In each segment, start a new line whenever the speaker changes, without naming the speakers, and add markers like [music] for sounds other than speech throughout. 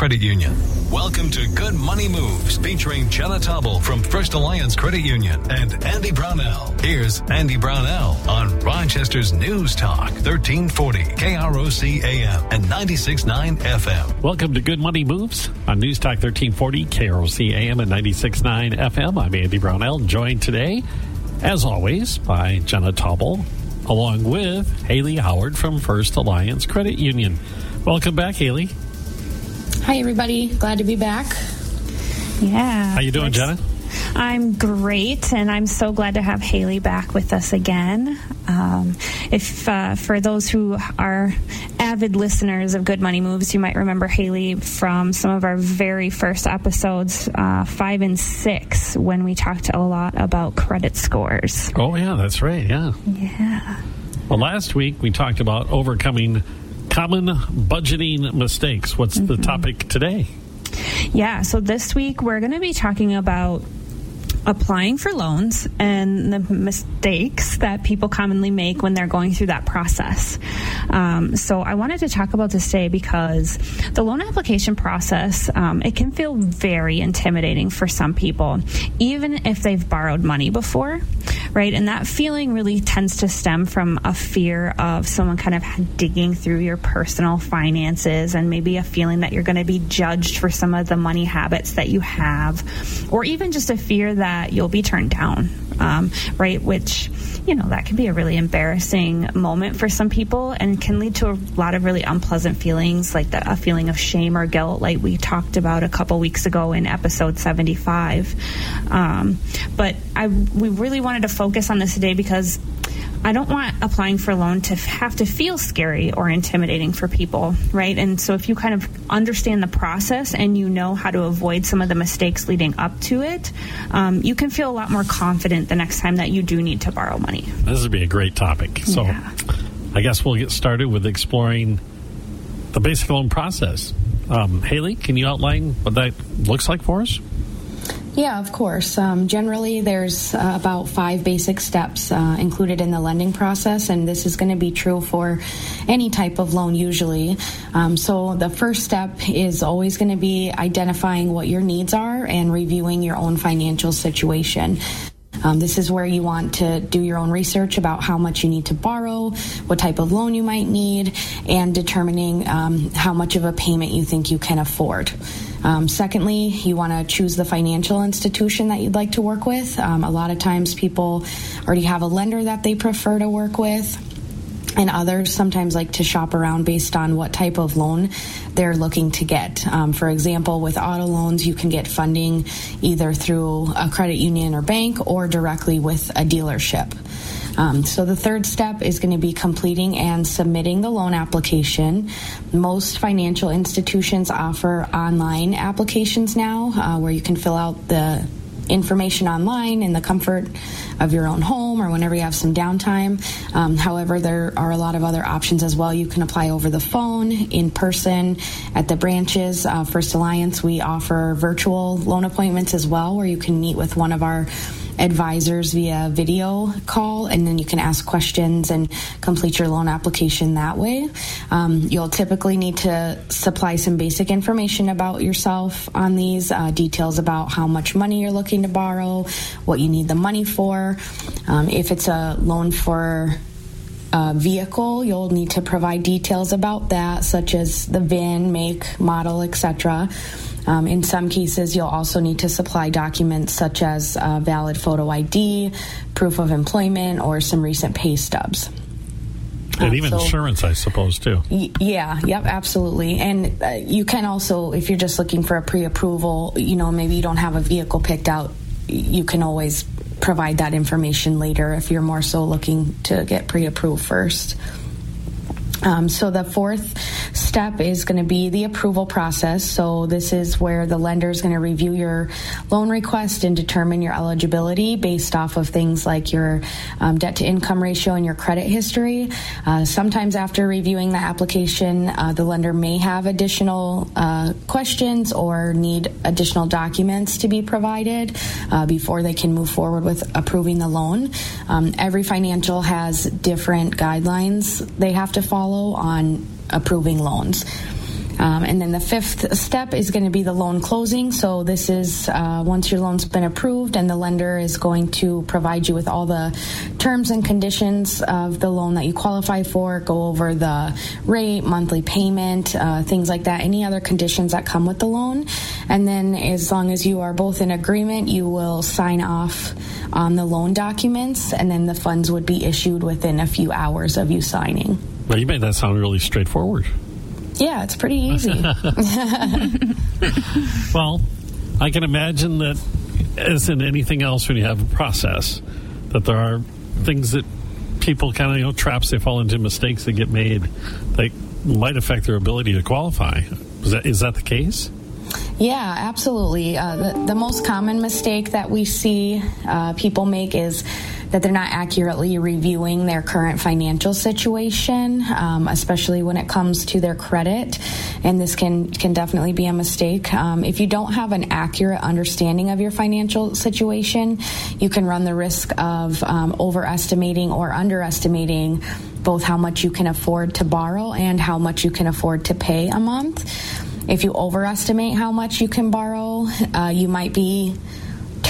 Credit Union. Welcome to Good Money Moves featuring Jenna Taubel from First Alliance Credit Union and Andy Brownell. Here's Andy Brownell on Rochester's News Talk 1340 KROC AM and 96.9 FM.
Welcome to Good Money Moves on News Talk 1340 KROC AM and 96.9 FM. I'm Andy Brownell, joined today, as always, by Jenna Taubel, along with Hayley Howard from First Alliance Credit Union. Welcome back, Hayley.
Hi, everybody. Glad to be back.
Yeah.
How you doing, Jenna?
I'm great, and I'm so glad to have Hayley back with us again. Um, if uh, for those who are avid listeners of Good Money Moves, you might remember Hayley from some of our very first episodes, uh, five and six, when we talked a lot about credit scores.
Oh yeah, that's right. Yeah.
Yeah.
Well, last week we talked about overcoming common budgeting mistakes. What's mm-hmm. the topic today?
Yeah, so this week we're going to be talking about applying for loans and the mistakes that people commonly make when they're going through that process. Um, so I wanted to talk about this today because the loan application process um, it can feel very intimidating for some people, even if they've borrowed money before, right? And that feeling really tends to stem from a fear of someone kind of digging through your personal finances and maybe a feeling that you're going to be judged for some of the money habits that you have, or even just a fear that you'll be turned down, um, right? Which, you know, that can be a really embarrassing moment for some people and can lead to a lot of really unpleasant feelings, like the, a feeling of shame or guilt, like we talked about a couple weeks ago in episode 75. Um, but I, we really wanted to focus on this today because I don't want applying for a loan to have to feel scary or intimidating for people, right? And so if you kind of understand the process and you know how to avoid some of the mistakes leading up to it, um, you can feel a lot more confident the next time that you do need to borrow money.
This would be a great topic. So yeah. I guess we'll get started with exploring the basic loan process. Um, Hayley, can you outline what that looks like for us?
Yeah, of course. Um, generally, there's uh, about five basic steps uh, included in the lending process, and this is going to be true for any type of loan usually. Um, so, the first step is always going to be identifying what your needs are and reviewing your own financial situation. Um, this is where you want to do your own research about how much you need to borrow, what type of loan you might need, and determining um, how much of a payment you think you can afford. Um, secondly, you want to choose the financial institution that you'd like to work with. Um, a lot of times people already have a lender that they prefer to work with and others sometimes like to shop around based on what type of loan they're looking to get. Um, for example, with auto loans, you can get funding either through a credit union or bank or directly with a dealership. Um, so the third step is going to be completing and submitting the loan application. Most financial institutions offer online applications now uh, where you can fill out the information online in the comfort of your own home or whenever you have some downtime. Um, however, there are a lot of other options as well. You can apply over the phone, in person, at the branches. Uh, First Alliance, we offer virtual loan appointments as well, where you can meet with one of our advisors via video call, and then you can ask questions and complete your loan application that way. Um, you'll typically need to supply some basic information about yourself on these uh, details about how much money you're looking to borrow, what you need the money for. Um, if it's a loan for a vehicle, you'll need to provide details about that, such as the VIN, make, model, etc. Um, in some cases, you'll also need to supply documents such as valid photo ID, proof of employment, or some recent pay stubs.
And even so, insurance, I suppose, too.
Y- yeah, yep, absolutely. And uh, you can also, if you're just looking for a pre approval, you know, maybe you don't have a vehicle picked out, you can always provide that information later if you're more so looking to get pre approved first. Um, so the fourth step is going to be the approval process. So this is where the lender is going to review your loan request and determine your eligibility based off of things like your um, debt to income ratio and your credit history. Uh, sometimes after reviewing the application, uh, the lender may have additional uh, questions or need additional documents to be provided uh, before they can move forward with approving the loan. Um, every financial has different guidelines they have to follow follow on approving loans. Um, and then the fifth step is going to be the loan closing. So this is uh, once your loan's been approved and the lender is going to provide you with all the terms and conditions of the loan that you qualify for, go over the rate, monthly payment, uh, things like that, any other conditions that come with the loan. And then as long as you are both in agreement, you will sign off on the loan documents and then the funds would be issued within a few hours of you signing.
Well, you made that sound really straightforward.
Yeah, it's pretty easy. [laughs] [laughs]
well, I can imagine that, as in anything else, when you have a process, that there are things that people kind of, you know, traps they fall into, mistakes that get made that might affect their ability to qualify. Is that, is that the case?
Yeah, absolutely. Uh, the, the, most common mistake that we see uh, people make is that they're not accurately reviewing their current financial situation, um, especially when it comes to their credit. And this can can definitely be a mistake. Um, if you don't have an accurate understanding of your financial situation, you can run the risk of um, overestimating or underestimating both how much you can afford to borrow and how much you can afford to pay a month. If you overestimate how much you can borrow, uh, you might be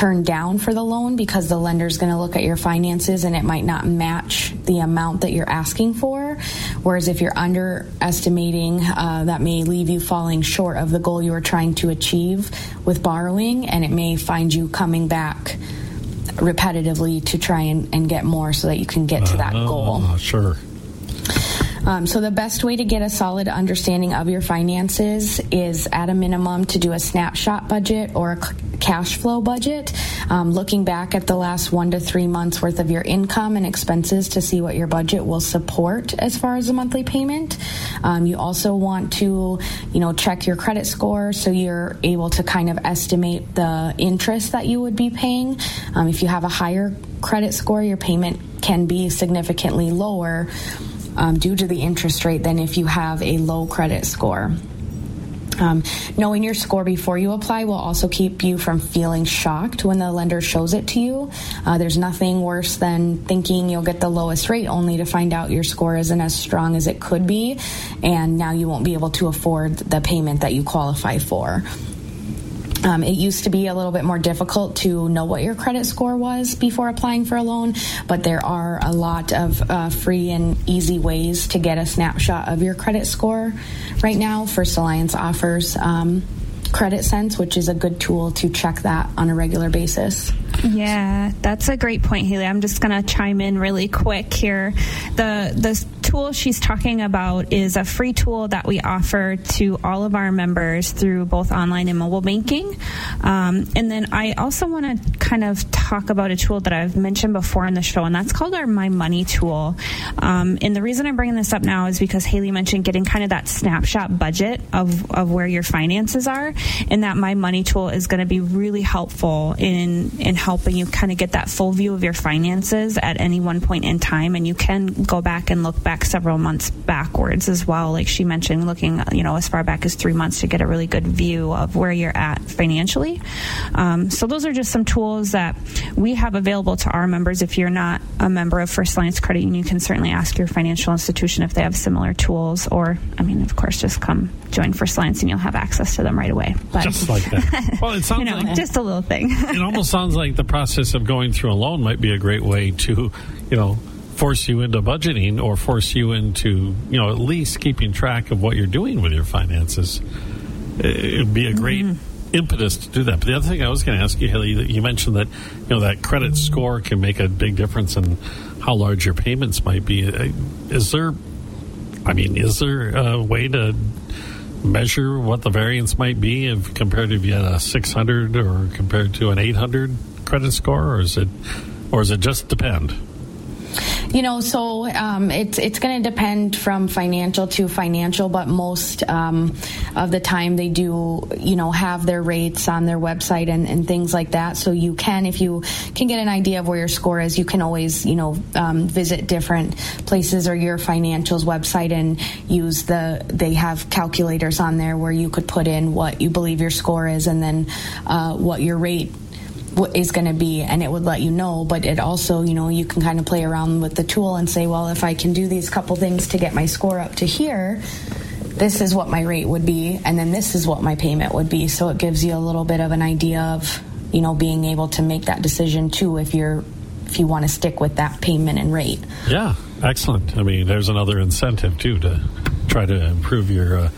turned down for the loan because the lender is going to look at your finances and it might not match the amount that you're asking for. Whereas if you're underestimating, uh, that may leave you falling short of the goal you were trying to achieve with borrowing, and it may find you coming back repetitively to try and, and get more so that you can get to that uh, goal.
Sure.
Um, so, the best way to get a solid understanding of your finances is at a minimum to do a snapshot budget or a cash flow budget, um, looking back at the last one to three months worth of your income and expenses to see what your budget will support as far as a monthly payment. Um, you also want to, you know, check your credit score so you're able to kind of estimate the interest that you would be paying. Um, if you have a higher credit score, your payment can be significantly lower um, due to the interest rate than if you have a low credit score. Um, knowing your score before you apply will also keep you from feeling shocked when the lender shows it to you. Uh, there's nothing worse than thinking you'll get the lowest rate only to find out your score isn't as strong as it could be, and now you won't be able to afford the payment that you qualify for. Um, it used to be a little bit more difficult to know what your credit score was before applying for a loan, but there are a lot of uh, free and easy ways to get a snapshot of your credit score right now. First Alliance offers um, Credit Sense, which is a good tool to check that on a regular basis.
Yeah, that's a great point, Hayley. I'm just going to chime in really quick here. The the tool she's talking about is a free tool that we offer to all of our members through both online and mobile banking. Um, and then I also want to kind of talk about a tool that I've mentioned before in the show, and that's called our My Money tool. Um, and the reason I'm bringing this up now is because Hayley mentioned getting kind of that snapshot budget of, of where your finances are, and that My Money tool is going to be really helpful in in helping you kind of get that full view of your finances at any one point in time. And you can go back and look back several months backwards as well. Like she mentioned, looking, you know, as far back as three months to get a really good view of where you're at financially. Um, so those are just some tools that we have available to our members. If you're not a member of First Alliance Credit Union, you can certainly ask your financial institution if they have similar tools, or, I mean, of course, just come join First Alliance and you'll have access to them right away.
But, just like that. [laughs] Well, it sounds
you know,
like
just a little thing.
it almost sounds like the process of going through a loan might be a great way to, you know, force you into budgeting or force you into, you know, at least keeping track of what you're doing with your finances. It would be a great mm-hmm. impetus to do that. But the other thing I was going to ask you, Hayley, you mentioned that, you know, that credit score can make a big difference in how large your payments might be. Uh, is there, I mean, is there a way to measure what the variance might be if compared to if you had a 600 or compared to an 800 credit score, or is it, or does it just depend?
You know, so um, it's it's going to depend from financial to financial, but most um, of the time they do, you know, have their rates on their website and, and, things like that. So you can, if you can get an idea of where your score is, you can always, you know, um, visit different places or your financials website and use the. They have calculators on there where you could put in what you believe your score is and then uh, what your rate is going to be and it would let you know but it also you know you can kind of play around with the tool and say well if i can do these couple things to get my score up to here this is what my rate would be, and then this is what my payment would be. So it gives you a little bit of an idea of, you know, being able to make that decision too if you're if you want to stick with that payment and rate.
Yeah, excellent. I mean, there's another incentive too to try to improve your uh,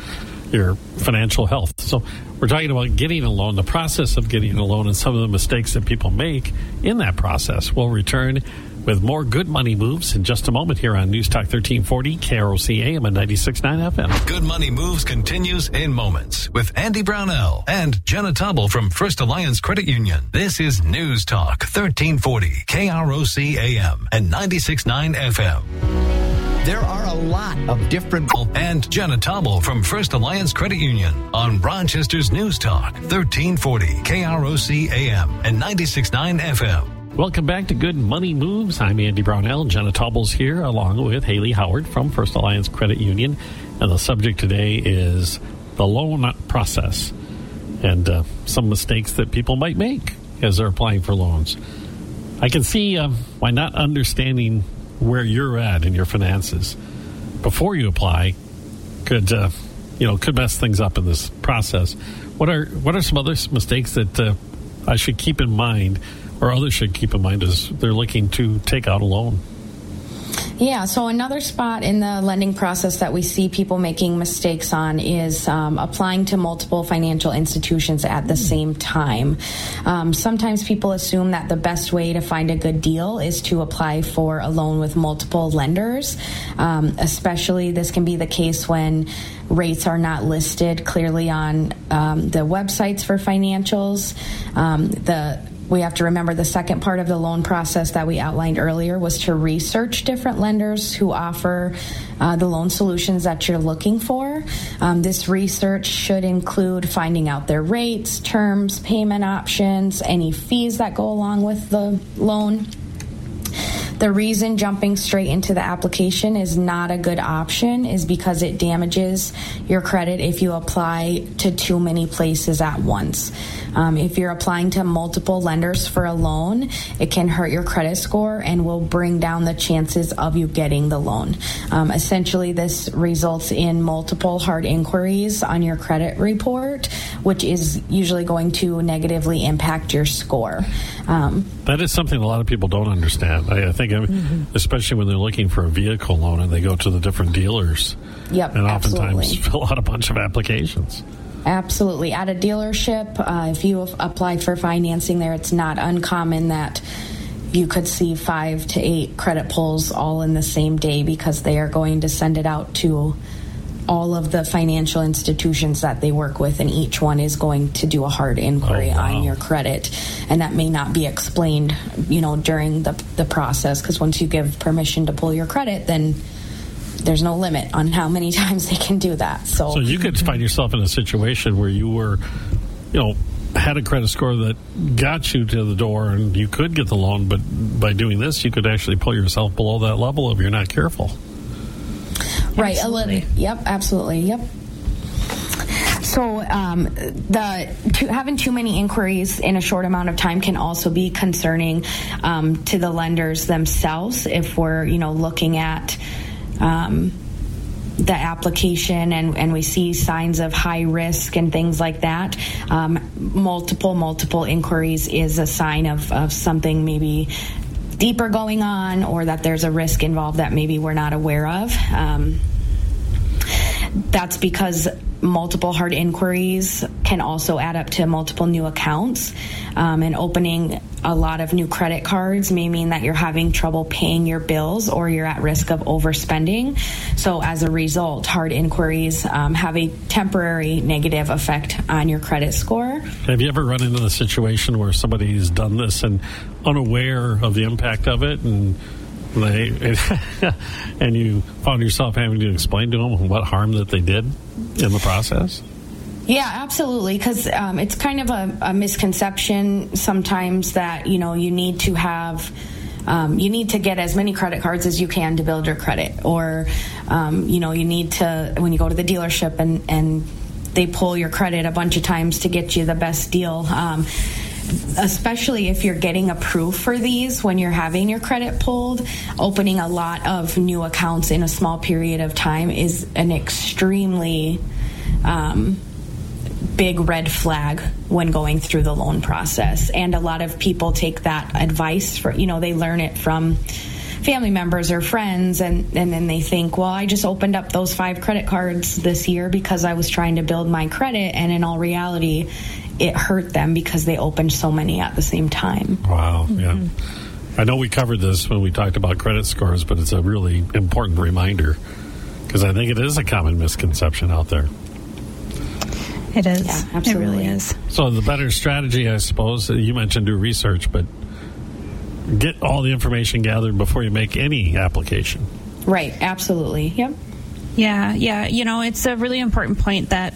your financial health. So we're talking about getting a loan, the process of getting a loan, and some of the mistakes that people make in that process. We'll return with more good money moves in just a moment here on News Talk 1340, KROC AM and 96.9 FM.
Good Money Moves continues in moments with Andy Brownell and Jenna Taubel from First Alliance Credit Union. This is News Talk 1340, KROC AM and 96.9 FM.
There are a lot of different.
And Jenna Taubel from First Alliance Credit Union on Rochester's News Talk 1340, KROC AM and 96.9 FM.
Welcome back to Good Money Moves. I'm Andy Brownell. Jenna Taubel's here along with Hayley Howard from First Alliance Credit Union. And the subject today is the loan process and uh, some mistakes that people might make as they're applying for loans. I can see uh, why not understanding where you're at in your finances before you apply could, uh, you know, could mess things up in this process. What are what are some other mistakes that uh, I should keep in mind? or others should keep in mind as they're looking to take out a loan?
Yeah, so another spot in the lending process that we see people making mistakes on is um, applying to multiple financial institutions at the same time. Um, sometimes people assume that the best way to find a good deal is to apply for a loan with multiple lenders. Um, especially, this can be the case when rates are not listed clearly on um, the websites for financials. Um, the we have to remember the second part of the loan process that we outlined earlier was to research different lenders who offer uh, the loan solutions that you're looking for. Um, this research should include finding out their rates, terms, payment options, any fees that go along with the loan. The reason jumping straight into the application is not a good option is because it damages your credit if you apply to too many places at once. Um, if you're applying to multiple lenders for a loan, it can hurt your credit score and will bring down the chances of you getting the loan. Um, essentially, this results in multiple hard inquiries on your credit report, which is usually going to negatively impact your score.
Um, that is something a lot of people don't understand. I, I think mm-hmm. especially when they're looking for a vehicle loan and they go to the different dealers.
Yep,
and
oftentimes
absolutely. [laughs] fill out a bunch of applications.
Absolutely. At a dealership, uh, if you apply for financing there, it's not uncommon that you could see five to eight credit pulls all in the same day because they are going to send it out to all of the financial institutions that they work with, and each one is going to do a hard inquiry oh, wow. on your credit, and that may not be explained, you know, during the the process. Because once you give permission to pull your credit, then there's no limit on how many [laughs] times they can do that. So,
so you could find yourself in a situation where you were, you know, had a credit score that got you to the door and you could get the loan, but by doing this, you could actually pull yourself below that level if you're not careful.
Right. A little. Yep. Absolutely. Yep. So um, the to, having too many inquiries in a short amount of time can also be concerning um, to the lenders themselves. If we're you know looking at um, the application and, and we see signs of high risk and things like that, um, multiple multiple inquiries is a sign of, of something maybe deeper going on or that there's a risk involved that maybe we're not aware of. Um, that's because multiple hard inquiries can also add up to multiple new accounts. Um, and opening a lot of new credit cards may mean that you're having trouble paying your bills or you're at risk of overspending. So, as a result, hard inquiries um, have a temporary negative effect on your credit score.
Have you ever run into the situation where somebody's done this and unaware of the impact of it and they [laughs] and you found yourself having to explain to them what harm that they did in the process?
Yeah, absolutely. Because um, it's kind of a, a, misconception sometimes that you know you need to have. Um, you need to get as many credit cards as you can to build your credit, or um, you know you need to when you go to the dealership and and they pull your credit a bunch of times to get you the best deal. Um, especially if you're getting approved for these when you're having your credit pulled, opening a lot of new accounts in a small period of time is an extremely um, big red flag when going through the loan process. And a lot of people take that advice for, you know, they learn it from family members or friends and, and then they think, well, I just opened up those five credit cards this year because I was trying to build my credit. And in all reality, it hurt them because they opened so many at the same time.
Wow. Mm-hmm. Yeah. I know we covered this when we talked about credit scores, but it's a really important reminder because I think it is a common misconception out there.
It is. Yeah, absolutely. It really is.
So the better strategy, I suppose, you mentioned do research, but get all the information gathered before you make any application.
Right. Absolutely. Yep.
Yeah, yeah. You know, it's a really important point that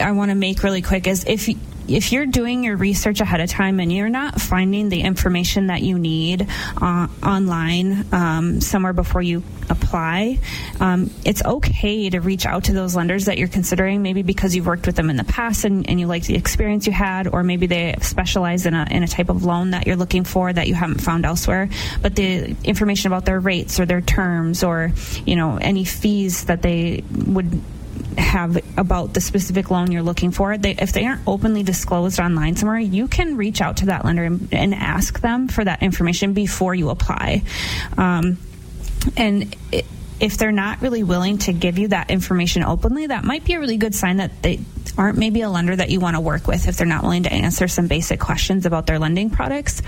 I want to make really quick is if if you're doing your research ahead of time and you're not finding the information that you need uh, online um, somewhere before you apply, um, it's okay to reach out to those lenders that you're considering, maybe because you've worked with them in the past and, and you like the experience you had, or maybe they specialize in a, in a type of loan that you're looking for that you haven't found elsewhere. But the information about their rates or their terms or, you know, any fees that they would have about the specific loan you're looking for, they, if they aren't openly disclosed online somewhere, you can reach out to that lender and, and ask them for that information before you apply. Um, and it, if they're not really willing to give you that information openly, that might be a really good sign that they aren't maybe a lender that you want to work with if they're not willing to answer some basic questions about their lending products.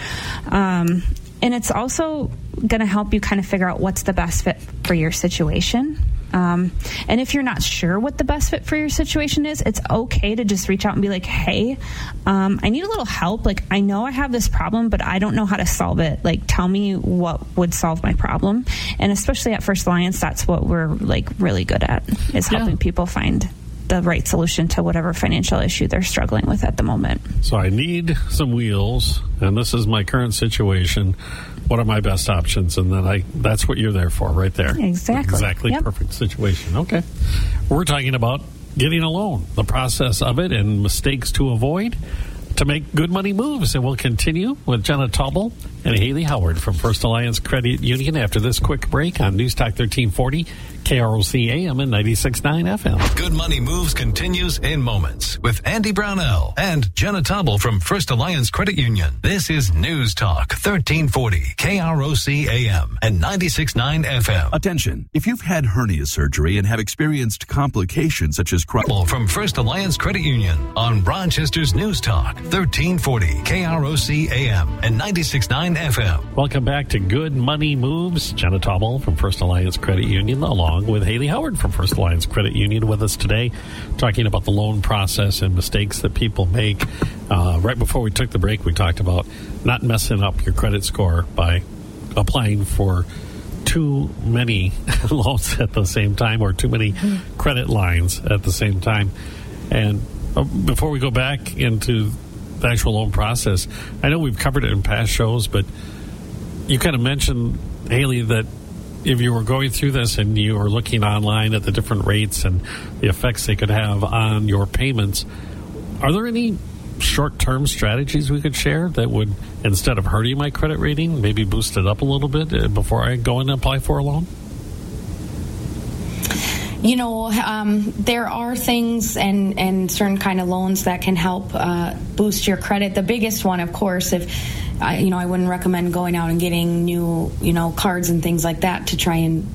Um, and it's also going to help you kind of figure out what's the best fit for your situation. Um, and if you're not sure what the best fit for your situation is, it's okay to just reach out and be like, hey, um, I need a little help. Like, I know I have this problem, but I don't know how to solve it. Like, tell me what would solve my problem. And especially at First Alliance, that's what we're like really good at is helping yeah. people find the right solution to whatever financial issue they're struggling with at the moment.
So I need some wheels, and this is my current situation. What are my best options? And then I that's what you're there for, right there.
Exactly.
Exactly. Yep. Perfect situation. Okay. We're talking about getting a loan, the process of it, and mistakes to avoid to make good money moves. And we'll continue with Jenna Taubel and Hayley Howard from First Alliance Credit Union after this quick break on News Talk 1340 KROC AM and 96.9 FM.
Good Money Moves continues in moments with Andy Brownell and Jenna Taubel from First Alliance Credit Union. This is News Talk 1340 KROC AM and 96.9 FM.
Attention. If you've had hernia surgery and have experienced complications such as
cr- from First Alliance Credit Union on Rochester's News Talk 1340 KROC AM and 96.9 FM.
Welcome back to Good Money Moves. Jenna Taubel from First Alliance Credit Union along along with Hayley Howard from First Alliance Credit Union with us today, talking about the loan process and mistakes that people make. Uh, right before we took the break, we talked about not messing up your credit score by applying for too many [laughs] loans at the same time or too many mm-hmm. credit lines at the same time. And uh, before we go back into the actual loan process, I know we've covered it in past shows, but you kind of mentioned, Hayley, that if you were going through this and you were looking online at the different rates and the effects they could have on your payments, are there any short term strategies we could share that would, instead of hurting my credit rating, maybe boost it up a little bit uh, before I go and apply for a loan?
you know, um, there are things and, and certain kind of loans that can help uh, boost your credit. The biggest one, of course, if I, you know, I wouldn't recommend going out and getting new, you know, cards and things like that to try and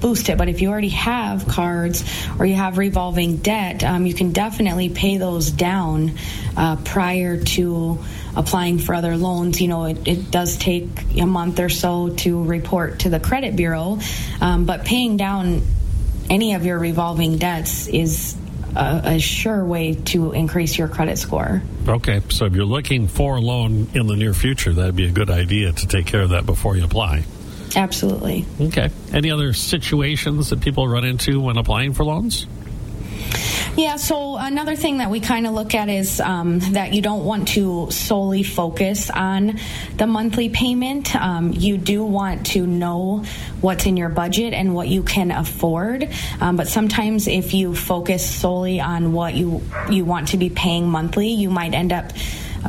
boost it. But if you already have cards or you have revolving debt, um, you can definitely pay those down uh, prior to applying for other loans. You know, it, it, does take a month or so to report to the credit bureau, um, but paying down any of your revolving debts is a, a, sure way to increase your credit score.
Okay, so if you're looking for a loan in the near future, that'd be a good idea to take care of that before you apply.
Absolutely.
Okay. Any other situations that people run into when applying for loans?
Yeah, so another thing that we kind of look at is um, that you don't want to solely focus on the monthly payment. Um, you do want to know what's in your budget and what you can afford. Um, but sometimes if you focus solely on what you you want to be paying monthly, you might end up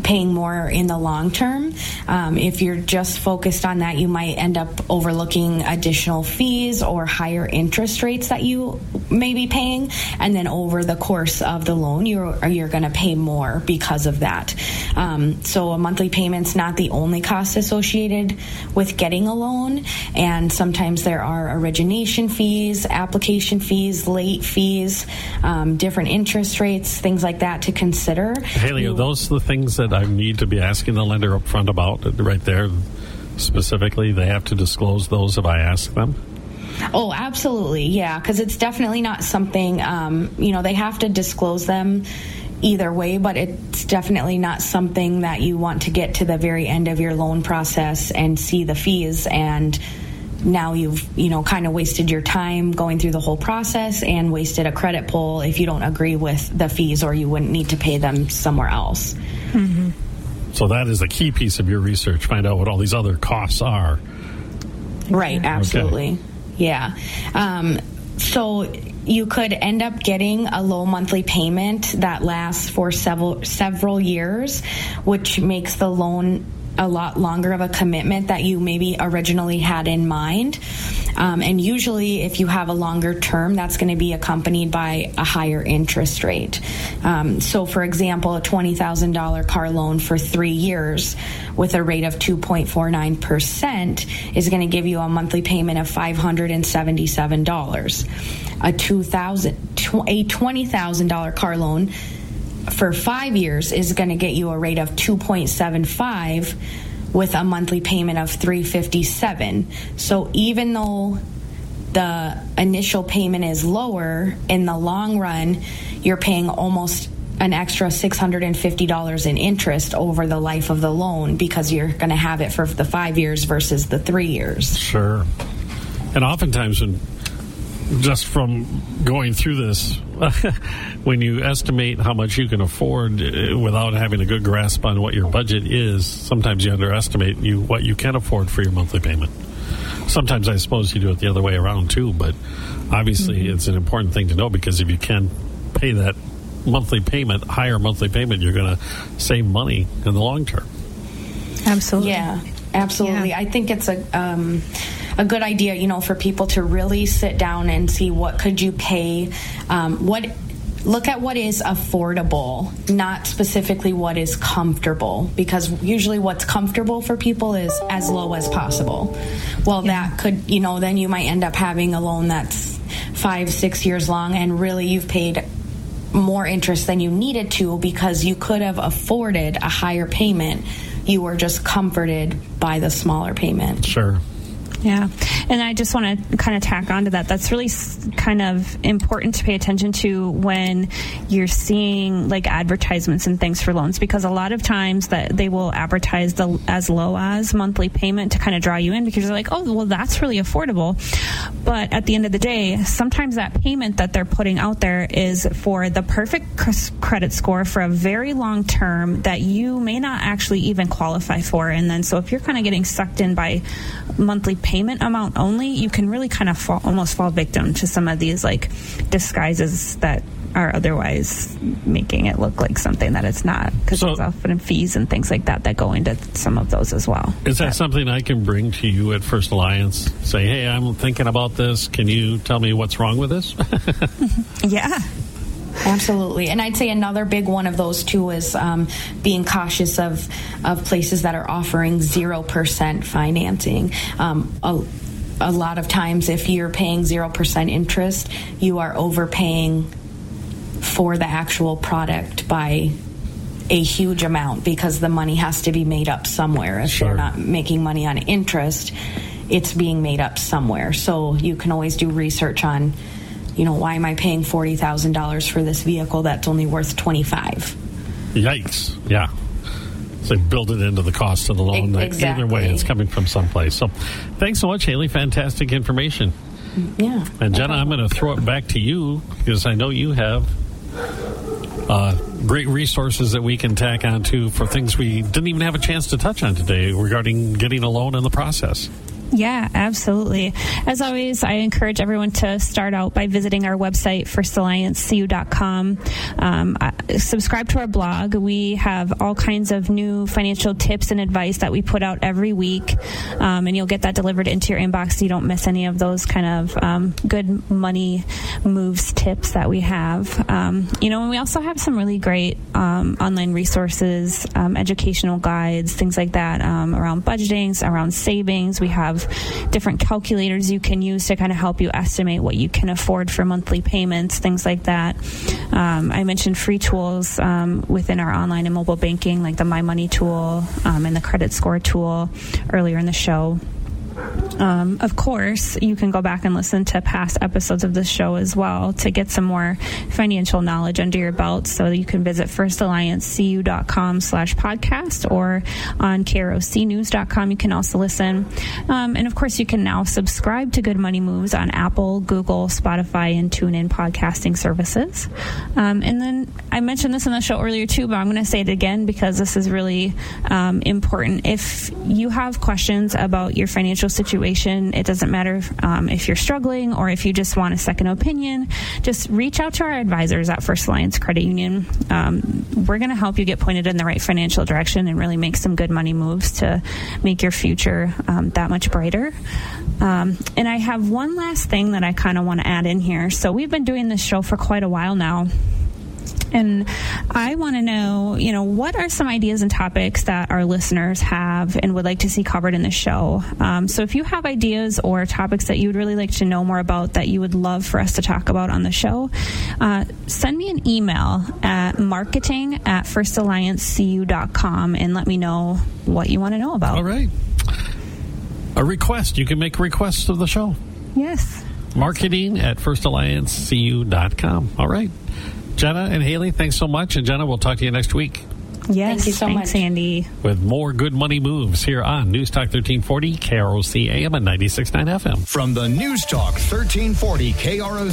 paying more in the long term. Um, if you're just focused on that, you might end up overlooking additional fees or higher interest rates that you may be paying, and then over the course of the loan, you're you're going to pay more because of that. Um, so a monthly payment's not the only cost associated with getting a loan, and sometimes there are origination fees, application fees, late fees, um, different interest rates, things like that to consider.
Hayley, are those the things that I need to be asking the lender up front about right there specifically? They have to disclose those if I ask them?
Oh, absolutely. Yeah, because it's definitely not something, um, you know, they have to disclose them either way, but it's definitely not something that you want to get to the very end of your loan process and see the fees and now you've you know kind of wasted your time going through the whole process and wasted a credit pull if you don't agree with the fees or you wouldn't need to pay them somewhere else
mm-hmm. so that is a key piece of your research find out what all these other costs are
right absolutely okay. yeah um, so you could end up getting a low monthly payment that lasts for several several years which makes the loan a lot longer of a commitment that you maybe originally had in mind. Um, and usually, if you have a longer term, that's going to be accompanied by a higher interest rate. Um, so, for example, a $20,000 car loan for three years with a rate of 2.49% is going to give you a monthly payment of $577. A, 2000, a $20,000 car loan for five years is going to get you a rate of 2.75 with a monthly payment of 357 so even though the initial payment is lower in the long run you're paying almost an extra $650 in interest over the life of the loan because you're going to have it for the five years versus the three years.
Sure. And oftentimes, when just from going through this, [laughs] when you estimate how much you can afford uh, without having a good grasp on what your budget is, sometimes you underestimate you what you can afford for your monthly payment. Sometimes I suppose you do it the other way around too, but obviously mm-hmm. it's an important thing to know because if you can pay that monthly payment, higher monthly payment, you're going to save money in the long term.
Absolutely.
Yeah, absolutely. Yeah. I think it's a. Um, a good idea, you know, for people to really sit down and see what could you pay, um, what look at what is affordable, not specifically what is comfortable, because usually what's comfortable for people is as low as possible. Well, yeah. that could, you know, then you might end up having a loan that's five, six years long, and really you've paid more interest than you needed to because you could have afforded a higher payment. You were just comforted by the smaller payment.
Sure.
Yeah. And I just want to kind of tack onto that. That's really kind of important to pay attention to when you're seeing like advertisements and things for loans because a lot of times that they will advertise the as low as monthly payment to kind of draw you in because they're like, oh, well, that's really affordable. But at the end of the day, sometimes that payment that they're putting out there is for the perfect credit score for a very long term that you may not actually even qualify for. And then so if you're kind of getting sucked in by monthly payment, payment amount only, you can really kind of fall, almost fall victim to some of these like disguises that are otherwise making it look like something that it's not because so, there's often fees and things like that that go into some of those as well.
Is that but, something I can bring to you at First Alliance? Say, hey, I'm thinking about this. Can you tell me what's wrong with this? [laughs] [laughs]
yeah.
Absolutely, and I'd say another big one of those too is um, being cautious of of places that are offering zero percent financing. Um, a, a lot of times, if you're paying zero percent interest, you are overpaying for the actual product by a huge amount because the money has to be made up somewhere. If sure. you're not making money on interest, it's being made up somewhere. So you can always do research on you know, why am I paying $40,000 for this vehicle that's only worth 25?
Yikes. Yeah. So build it into the cost of the loan.
Exactly.
Either way, it's coming from someplace. So thanks so much, Hayley. Fantastic information.
Yeah.
And Jenna, I'm going to throw it back to you because I know you have uh, great resources that we can tack onto for things we didn't even have a chance to touch on today regarding getting a loan in the process.
Yeah, absolutely. As always, I encourage everyone to start out by visiting our website, firstalliancecu.com. Um, subscribe to our blog. We have all kinds of new financial tips and advice that we put out every week, um, and you'll get that delivered into your inbox so you don't miss any of those kind of um, good money moves tips that we have. Um, you know, and we also have some really great um, online resources, um, educational guides, things like that around budgeting, around savings. We have different calculators you can use to kind of help you estimate what you can afford for monthly payments, things like that. Um, I mentioned free tools um, within our online and mobile banking, like the My Money tool um, and the credit score tool earlier in the show. Um, of course, you can go back and listen to past episodes of the show as well to get some more financial knowledge under your belt. So you can visit firstalliancecu.com slash podcast or on krocnews.com. You can also listen. Um, and of course, you can now subscribe to Good Money Moves on Apple, Google, Spotify, and TuneIn podcasting services. Um, and then I mentioned this in the show earlier too, but I'm going to say it again because this is really um, important. If you have questions about your financial situation. It doesn't matter um, if you're struggling or if you just want a second opinion. Just reach out to our advisors at First Alliance Credit Union. Um, we're going to help you get pointed in the right financial direction and really make some good money moves to make your future um, that much brighter. Um, and I have one last thing that I kind of want to add in here. So we've been doing this show for quite a while now. And I want to know, you know, what are some ideas and topics that our listeners have and would like to see covered in the show? Um, so if you have ideas or topics that you would really like to know more about that you would love for us to talk about on the show, uh, send me an email at marketing at firstalliancecu.com and let me know what you want to know about.
All right. A request. You can make requests of the show.
Yes.
Marketing at firstalliancecu.com. All right. Jenna and Hayley, thanks so much. And Jenna, we'll talk to you next week.
Yes, Thank you so thanks, much, Andy.
With more good money moves here on News Talk 1340, KROC AM and 96.9 FM.
From the News Talk 1340, KROC